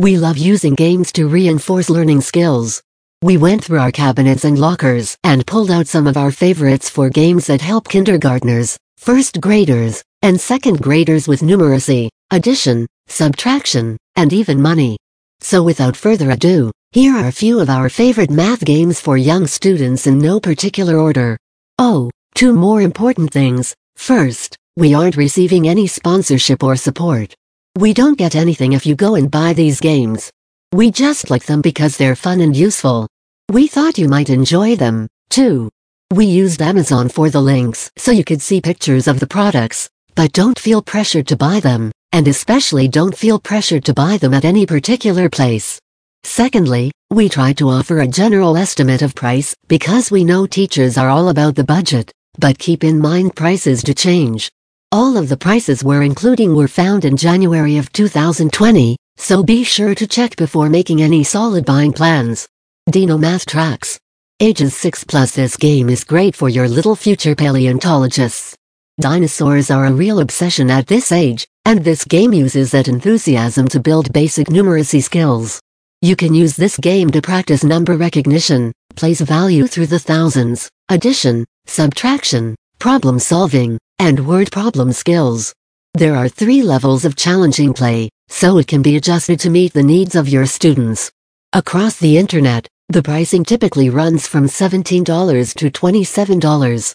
We love using games to reinforce learning skills. We went through our cabinets and lockers and pulled out some of our favorites for games that help kindergartners, first graders, and second graders with numeracy, addition, subtraction, and even money. So without further ado, here are a few of our favorite math games for young students in no particular order. Oh, two more important things. First, we aren't receiving any sponsorship or support. We don't get anything if you go and buy these games. We just like them because they're fun and useful. We thought you might enjoy them, too. We used Amazon for the links so you could see pictures of the products, but don't feel pressured to buy them, and especially don't feel pressured to buy them at any particular place. Secondly, we try to offer a general estimate of price because we know teachers are all about the budget, but keep in mind prices do change. All of the prices we're including were found in January of 2020, so be sure to check before making any solid buying plans. Dino Math Tracks. Ages 6 plus This game is great for your little future paleontologists. Dinosaurs are a real obsession at this age, and this game uses that enthusiasm to build basic numeracy skills. You can use this game to practice number recognition, place value through the thousands, addition, subtraction, problem solving, and word problem skills. There are three levels of challenging play, so it can be adjusted to meet the needs of your students. Across the internet, the pricing typically runs from $17 to $27.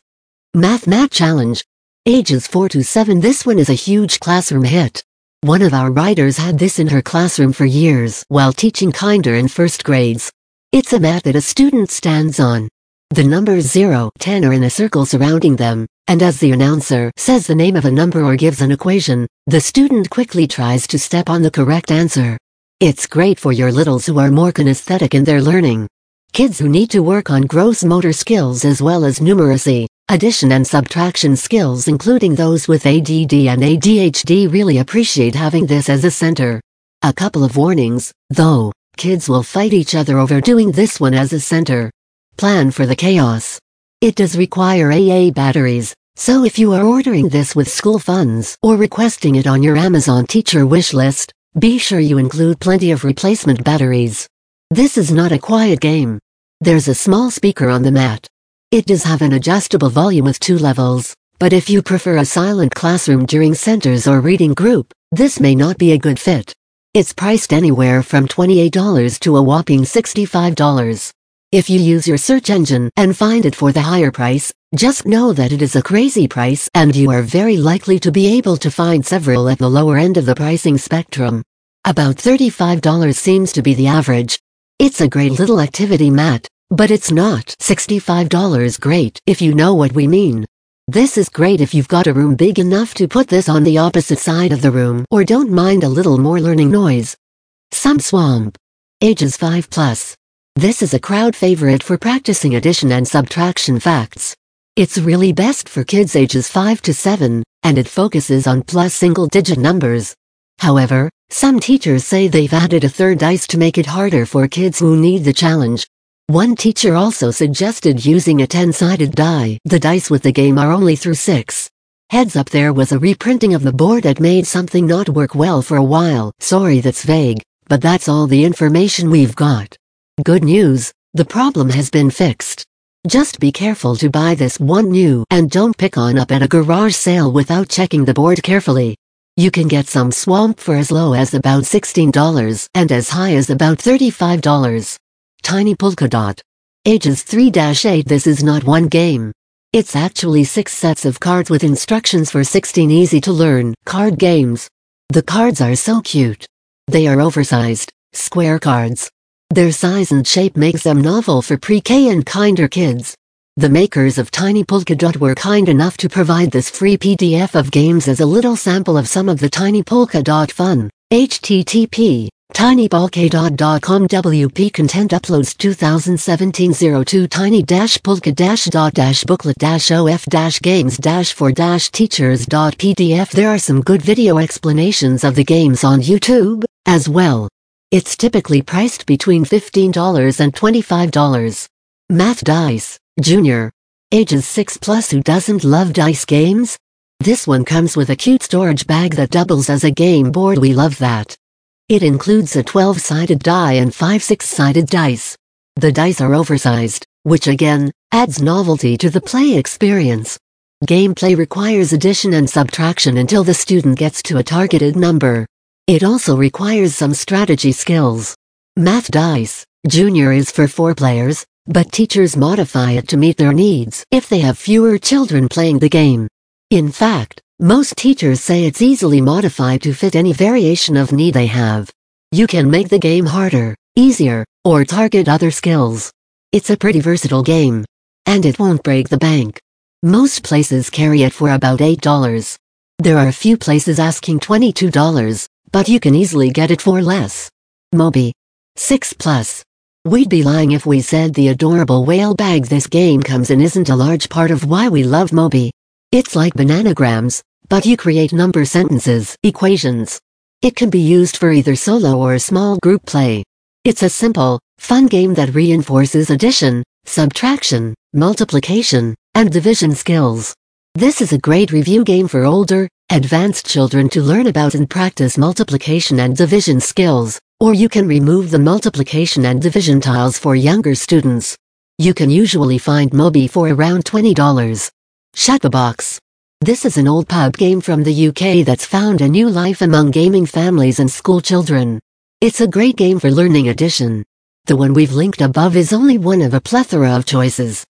Math Mat Challenge. Ages 4 to 7 This one is a huge classroom hit. One of our writers had this in her classroom for years while teaching kinder in first grades. It's a mat that a student stands on. The numbers 0, 10 are in a circle surrounding them, and as the announcer says the name of a number or gives an equation, the student quickly tries to step on the correct answer. It's great for your littles who are more kinesthetic in their learning. Kids who need to work on gross motor skills as well as numeracy, addition and subtraction skills including those with ADD and ADHD really appreciate having this as a center. A couple of warnings, though, kids will fight each other over doing this one as a center. Plan for the chaos. It does require AA batteries, so if you are ordering this with school funds or requesting it on your Amazon teacher wish list, be sure you include plenty of replacement batteries. This is not a quiet game. There's a small speaker on the mat. It does have an adjustable volume with two levels, but if you prefer a silent classroom during centers or reading group, this may not be a good fit. It's priced anywhere from $28 to a whopping $65. If you use your search engine and find it for the higher price, just know that it is a crazy price and you are very likely to be able to find several at the lower end of the pricing spectrum. About $35 seems to be the average. It's a great little activity mat, but it's not $65 great if you know what we mean. This is great if you've got a room big enough to put this on the opposite side of the room or don't mind a little more learning noise. Sum Swamp. Ages 5 plus. This is a crowd favorite for practicing addition and subtraction facts. It's really best for kids ages 5 to 7, and it focuses on plus single-digit numbers. However, some teachers say they've added a third dice to make it harder for kids who need the challenge. One teacher also suggested using a 10-sided die. The dice with the game are only through 6. Heads up there was a reprinting of the board that made something not work well for a while. Sorry that's vague, but that's all the information we've got. Good news, the problem has been fixed. Just be careful to buy this one new and don't pick on up at a garage sale without checking the board carefully. You can get Sum Swamp for as low as about $16 and as high as about $35. Tiny Polka Dot. Ages 3-8 This is not one game. It's actually six sets of cards with instructions for 16 easy to learn card games. The cards are so cute. They are oversized, square cards. Their size and shape makes them novel for pre-K and kinder kids. The makers of Tiny Polka Dot were kind enough to provide this free PDF of games as a little sample of some of the Tiny Polka Dot fun. http tinypolkadot.com WP Content Uploads 2017 02 Tiny Polka Dot Booklet OF Games for Teachers.pdf There are some good video explanations of the games on YouTube, as well. It's typically priced between $15 and $25. Math Dice, Junior. Ages 6 plus who doesn't love dice games? This one comes with a cute storage bag that doubles as a game board we love that. It includes a 12-sided die and 5 6-sided dice. The dice are oversized, which again, adds novelty to the play experience. Gameplay requires addition and subtraction until the student gets to a targeted number. It also requires some strategy skills. Math Dice, Junior is for 4 players, but teachers modify it to meet their needs if they have fewer children playing the game. In fact, most teachers say it's easily modified to fit any variation of need they have. You can make the game harder, easier, or target other skills. It's a pretty versatile game. And it won't break the bank. Most places carry it for about $8. There are a few places asking $22, but you can easily get it for less. Mobi. 6 Plus. We'd be lying if we said the adorable whale bag this game comes in isn't a large part of why we love Mobi. It's like bananagrams, but you create number sentences, equations. It can be used for either solo or small group play. It's a simple, fun game that reinforces addition, subtraction, multiplication, and division skills. This is a great review game for older, advanced children to learn about and practice multiplication and division skills, or you can remove the multiplication and division tiles for younger students. You can usually find Mobi for around $20. Shut the Box. This is an old pub game from the UK that's found a new life among gaming families and school children. It's a great game for learning addition. The one we've linked above is only one of a plethora of choices.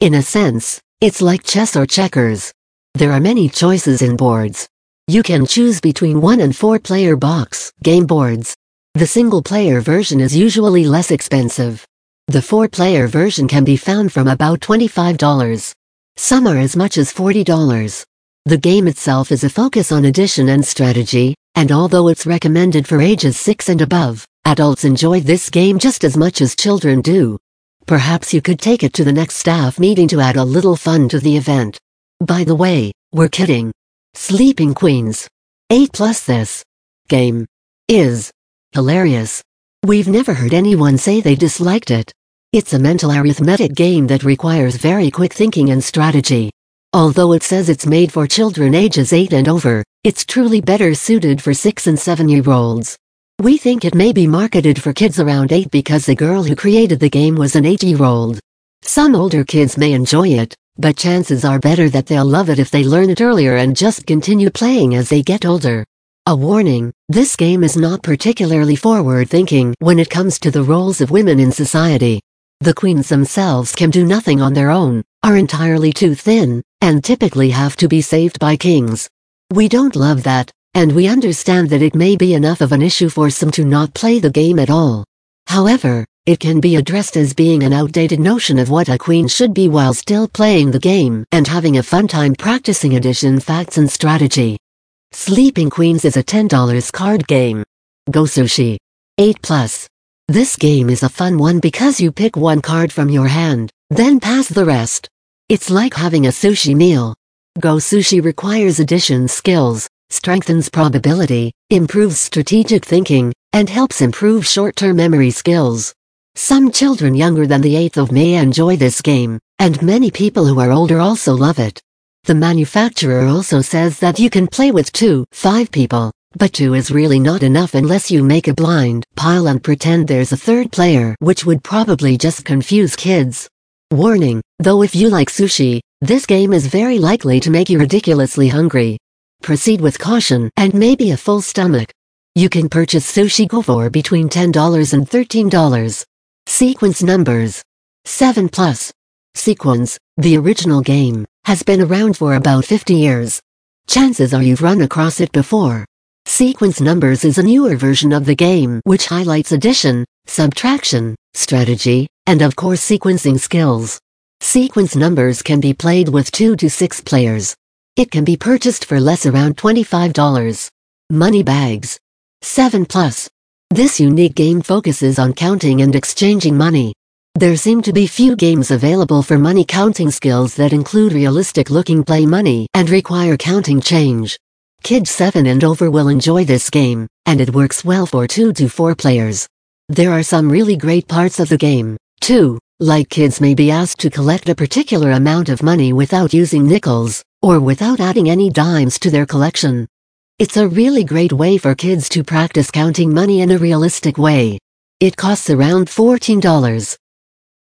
In a sense, it's like chess or checkers. There are many choices in boards. You can choose between one and four player box game boards. The single player version is usually less expensive. The four player version can be found from about $25. Some are as much as $40. The game itself is a focus on addition and strategy, and although it's recommended for ages 6 and above, adults enjoy this game just as much as children do. Perhaps you could take it to the next staff meeting to add a little fun to the event. By the way, we're kidding. Sleeping Queens. 8 plus this game is hilarious. We've never heard anyone say they disliked it. It's a mental arithmetic game that requires very quick thinking and strategy. Although it says it's made for children ages 8 and over, it's truly better suited for 6 and 7 year olds. We think it may be marketed for kids around 8 because the girl who created the game was an 8 year old. Some older kids may enjoy it, but chances are better that they'll love it if they learn it earlier and just continue playing as they get older. A warning, this game is not particularly forward thinking when it comes to the roles of women in society. The queens themselves can do nothing on their own, are entirely too thin, and typically have to be saved by kings. We don't love that, and we understand that it may be enough of an issue for some to not play the game at all. However, it can be addressed as being an outdated notion of what a queen should be while still playing the game and having a fun time practicing addition facts and strategy. Sleeping Queens is a $10 card game. Go Sushi. 8 plus. This game is a fun one because you pick one card from your hand, then pass the rest. It's like having a sushi meal. Go Sushi requires addition skills, strengthens probability, improves strategic thinking, and helps improve short-term memory skills. Some children younger than the 8th of May enjoy this game, and many people who are older also love it. The manufacturer also says that you can play with two, five people, but two is really not enough unless you make a blind pile and pretend there's a third player which would probably just confuse kids. Warning, though if you like sushi, this game is very likely to make you ridiculously hungry. Proceed with caution and maybe a full stomach. You can purchase Sushi Go for between $10 and $13. Sequence numbers. 7 plus. Sequence, the original game, has been around for about 50 years. Chances are you've run across it before. Sequence Numbers is a newer version of the game which highlights addition, subtraction, strategy, and of course sequencing skills. Sequence Numbers can be played with 2 to 6 players. It can be purchased for less around $25. Money Bags. 7 Plus. This unique game focuses on counting and exchanging money. There seem to be few games available for money counting skills that include realistic looking play money and require counting change. Kids 7 and over will enjoy this game, and it works well for 2 to 4 players. There are some really great parts of the game, too, like kids may be asked to collect a particular amount of money without using nickels, or without adding any dimes to their collection. It's a really great way for kids to practice counting money in a realistic way. It costs around $14.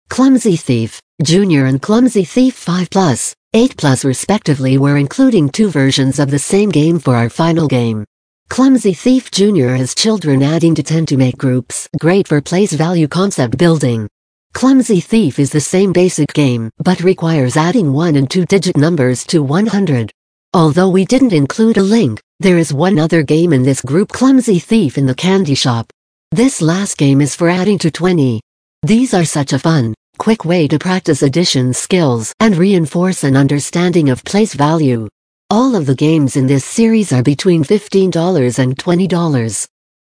Clumsy Thief, Junior and Clumsy Thief 5 Plus, 8 Plus respectively we're including two versions of the same game for our final game. Clumsy Thief Junior has children adding to 10 to make groups, great for place value concept building. Clumsy Thief is the same basic game, but requires adding 1 and 2 digit numbers to 100. Although we didn't include a link, there is one other game in this group Clumsy Thief in the candy shop. This last game is for adding to 20. These are such a fun, quick way to practice addition skills and reinforce an understanding of place value. All of the games in this series are between $15 and $20.